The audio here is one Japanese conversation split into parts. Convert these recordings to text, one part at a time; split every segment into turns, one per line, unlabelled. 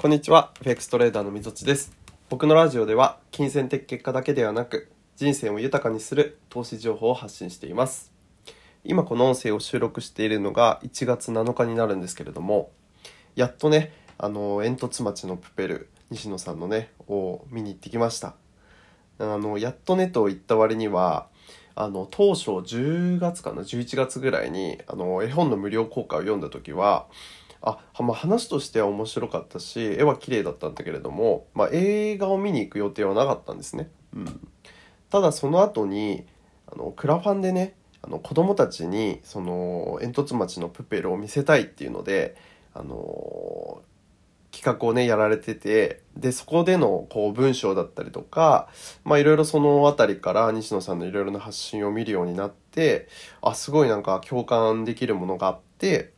こんにちは、FX トレーダーのみぞちです。僕のラジオでは、金銭的結果だけではなく、人生を豊かにする投資情報を発信しています。今この音声を収録しているのが1月7日になるんですけれども、やっとね、あの、煙突町のプペル、西野さんのね、を見に行ってきました。あの、やっとねと言った割には、あの、当初10月かな、11月ぐらいに、あの、絵本の無料公開を読んだ時は、あ、まあ、話としては面白かったし、絵は綺麗だったんだけれども、まあ、映画を見に行く予定はなかったんですね。うん。ただその後に、あの、クラファンでね、あの、子供たちに、その、煙突町のプペルを見せたいっていうので、あの、企画をね、やられてて、で、そこでの、こう、文章だったりとか、まあ、いろいろそのあたりから西野さんのいろいろな発信を見るようになって、あ、すごいなんか共感できるものがあって、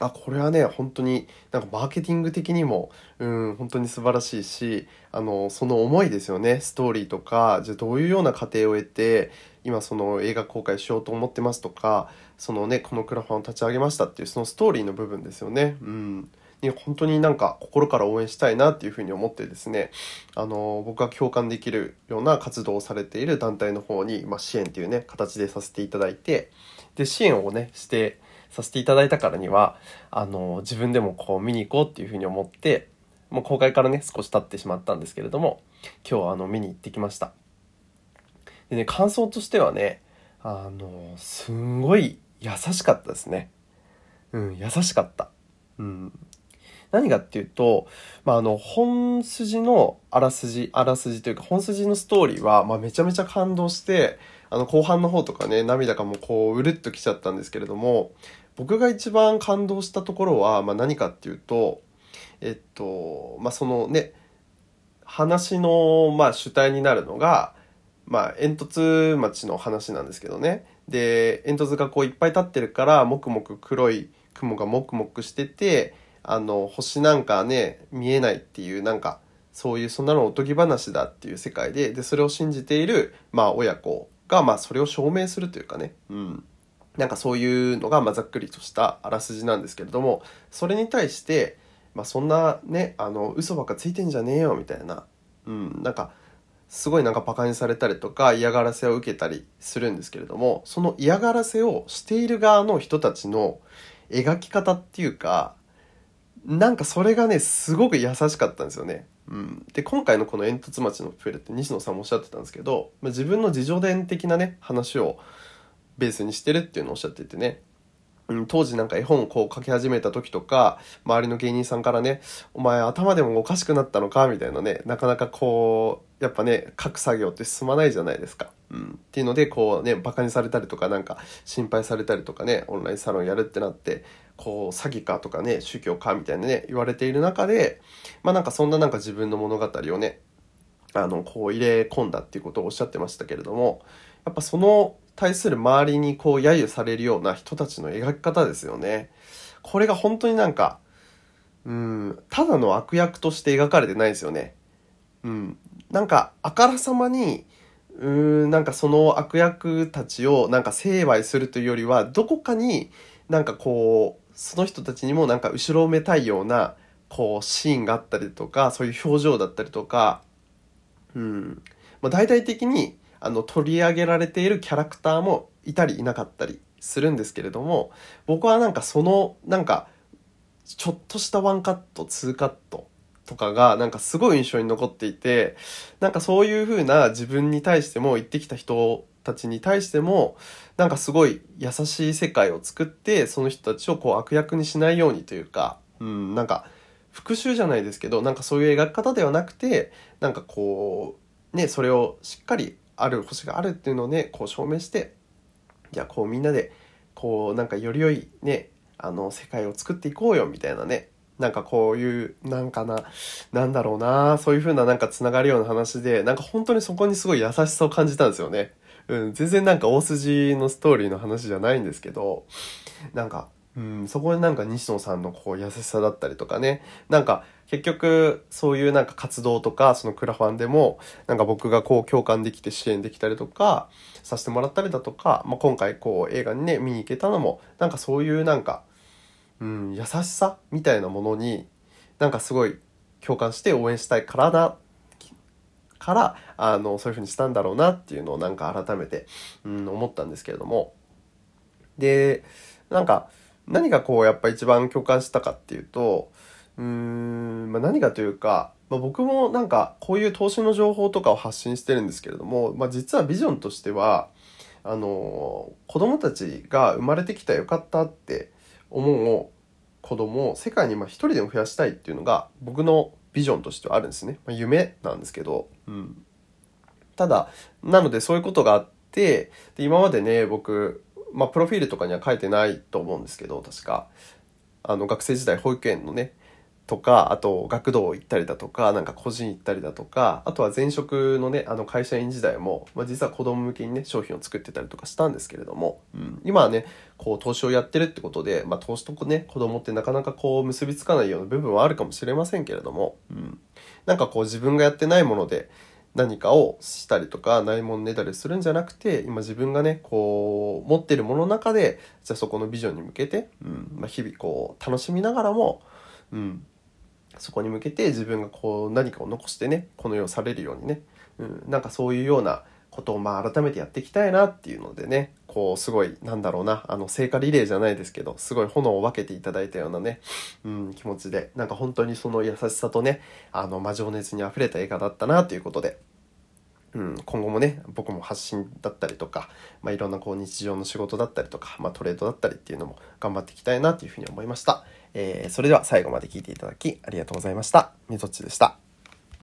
あ、これはね、本当になんかマーケティング的にも、うん、本当に素晴らしいし、あの、その思いですよね、ストーリーとか、じゃどういうような過程を得て、今その映画公開しようと思ってますとか、そのね、このクラファンを立ち上げましたっていうそのストーリーの部分ですよね。うん。に本当になんか心から応援したいなっていうふうに思ってですね、あの、僕が共感できるような活動をされている団体の方に、まあ、支援っていうね、形でさせていただいて、で、支援をね、して、させていただいたからには、あの、自分でもこう見に行こうっていうふうに思って、もう公開からね、少し経ってしまったんですけれども、今日はあの、見に行ってきました。でね、感想としてはね、あの、すんごい優しかったですね。うん、優しかった。うん。何かっていうと、まあ、あの、本筋のあらすじ、あらすじというか、本筋のストーリーは、ま、めちゃめちゃ感動して、あの、後半の方とかね、涙がもうこう、うるっときちゃったんですけれども、僕が一番感動したところは、まあ、何かっていうと、えっと、まあ、そのね、話の、まあ、主体になるのが、まあ、煙突町の話なんですけどね。で、煙突がこういっぱい立ってるから、もくもく黒い雲がもくもくしてて、あの、星なんかね、見えないっていう、なんか、そういう、そんなのおとぎ話だっていう世界で、で、それを信じている、まあ、親子が、まあ、それを証明するというかね、うん。なんかそういうのが、まあ、ざっくりとしたあらすじなんですけれども、それに対して、まあ、そんなね、あの、嘘ばっかついてんじゃねえよ、みたいな、うん、なんか、すごいなんか馬鹿にされたりとか嫌がらせを受けたりするんですけれども、その嫌がらせをしている側の人たちの描き方っていうか、なんかそれがね、すごく優しかったんですよね。うん。で、今回のこの煙突町のプペルって西野さんもおっしゃってたんですけど、まあ、自分の自助伝的なね、話をベースにしてるっていうのをおっしゃっててね、うん、当時なんか絵本をこう書き始めた時とか、周りの芸人さんからね、お前頭でもおかしくなったのかみたいなね、なかなかこう、やっぱね、書く作業って進まないじゃないですか。うん。っていうので、こうね、馬鹿にされたりとか、なんか心配されたりとかね、オンラインサロンやるってなって、こう、詐欺かとかね、宗教かみたいなね、言われている中で、まあなんかそんななんか自分の物語をね、あの、こう入れ込んだっていうことをおっしゃってましたけれども、やっぱその対する周りにこう揶揄されるような人たちの描き方ですよね。これが本当になんか、うん、ただの悪役として描かれてないですよね。うん。なんか、あからさまに、うーん、なんかその悪役たちをなんか成敗するというよりは、どこかになんかこう、その人たちにもなんか後ろめたいような、こう、シーンがあったりとか、そういう表情だったりとか、うん。まあ、大々的に、あの、取り上げられているキャラクターもいたりいなかったりするんですけれども、僕はなんかその、なんか、ちょっとしたワンカット、ツーカットとかが、なんかすごい印象に残っていて、なんかそういう風な自分に対しても、言ってきた人たちに対しても、なんかすごい優しい世界を作って、その人たちをこう悪役にしないようにというか、うん、なんか、復讐じゃないですけど、なんかそういう描き方ではなくて、なんかこう、ね、それをしっかりある星があるっていうのをね、こう証明して、じゃあこうみんなで、こうなんかより良いね、あの世界を作っていこうよみたいなね、なんかこういう、なんかな、なんだろうな、そういう風ななんか繋がるような話で、なんか本当にそこにすごい優しさを感じたんですよね。うん、全然なんか大筋のストーリーの話じゃないんですけど、なんか、うん、そこになんか西野さんのこう優しさだったりとかね、なんか結局そういうなんか活動とかそのクラファンでもなんか僕がこう共感できて支援できたりとかさせてもらったりだとか、まあ、今回こう映画にね見に行けたのもなんかそういうなんか、うん、優しさみたいなものになんかすごい共感して応援したいからなからあのそういうふうにしたんだろうなっていうのをなんか改めて、うん、思ったんですけれども。でなんか何がこうやっぱ一番共感したかっていうとうーん、まあ、何かというか、まあ、僕もなんかこういう投資の情報とかを発信してるんですけれども、まあ、実はビジョンとしてはあの子供たちが生まれてきたらよかったって思う子供を世界にまあ一人でも増やしたいっていうのが僕のビジョンとしてはあるんですね。まあ、夢なんですけど、うん。ただ、なのでそういうことがあって、で今までね、僕、まあ、プロフィールとかには書いてないと思うんですけど、確か。あの、学生時代保育園のね、とか、あと学童行ったりだとか、なんか個人行ったりだとか、あとは前職のね、あの会社員時代も、まあ、実は子供向けにね、商品を作ってたりとかしたんですけれども、うん、今はね、こう投資をやってるってことで、まあ投資とね、子供ってなかなかこう結びつかないような部分はあるかもしれませんけれども、うん、なんかこう自分がやってないもので、何かをしたりとかないもんねだりするんじゃなくて今自分がねこう持ってるものの中でじゃあそこのビジョンに向けて、うん。まあ、日々こう楽しみながらも、うん、そこに向けて自分がこう何かを残してねこの世をされるようにね、うん、なんかそういうようなことをまあ改めてやっていきたいなっていうのでねこうすごいなんだろうなあの聖火リレーじゃないですけどすごい炎を分けていただいたようなね、うん、気持ちでなんか本当にその優しさとねあの、ま情熱にあふれた映画だったなということでうん、今後もね僕も発信だったりとか、まあ、いろんなこう日常の仕事だったりとか、まあ、トレードだったりっていうのも頑張っていきたいなというふうに思いました、えー、それでは最後まで聞いていただきありがとうございました。みぞっちでした。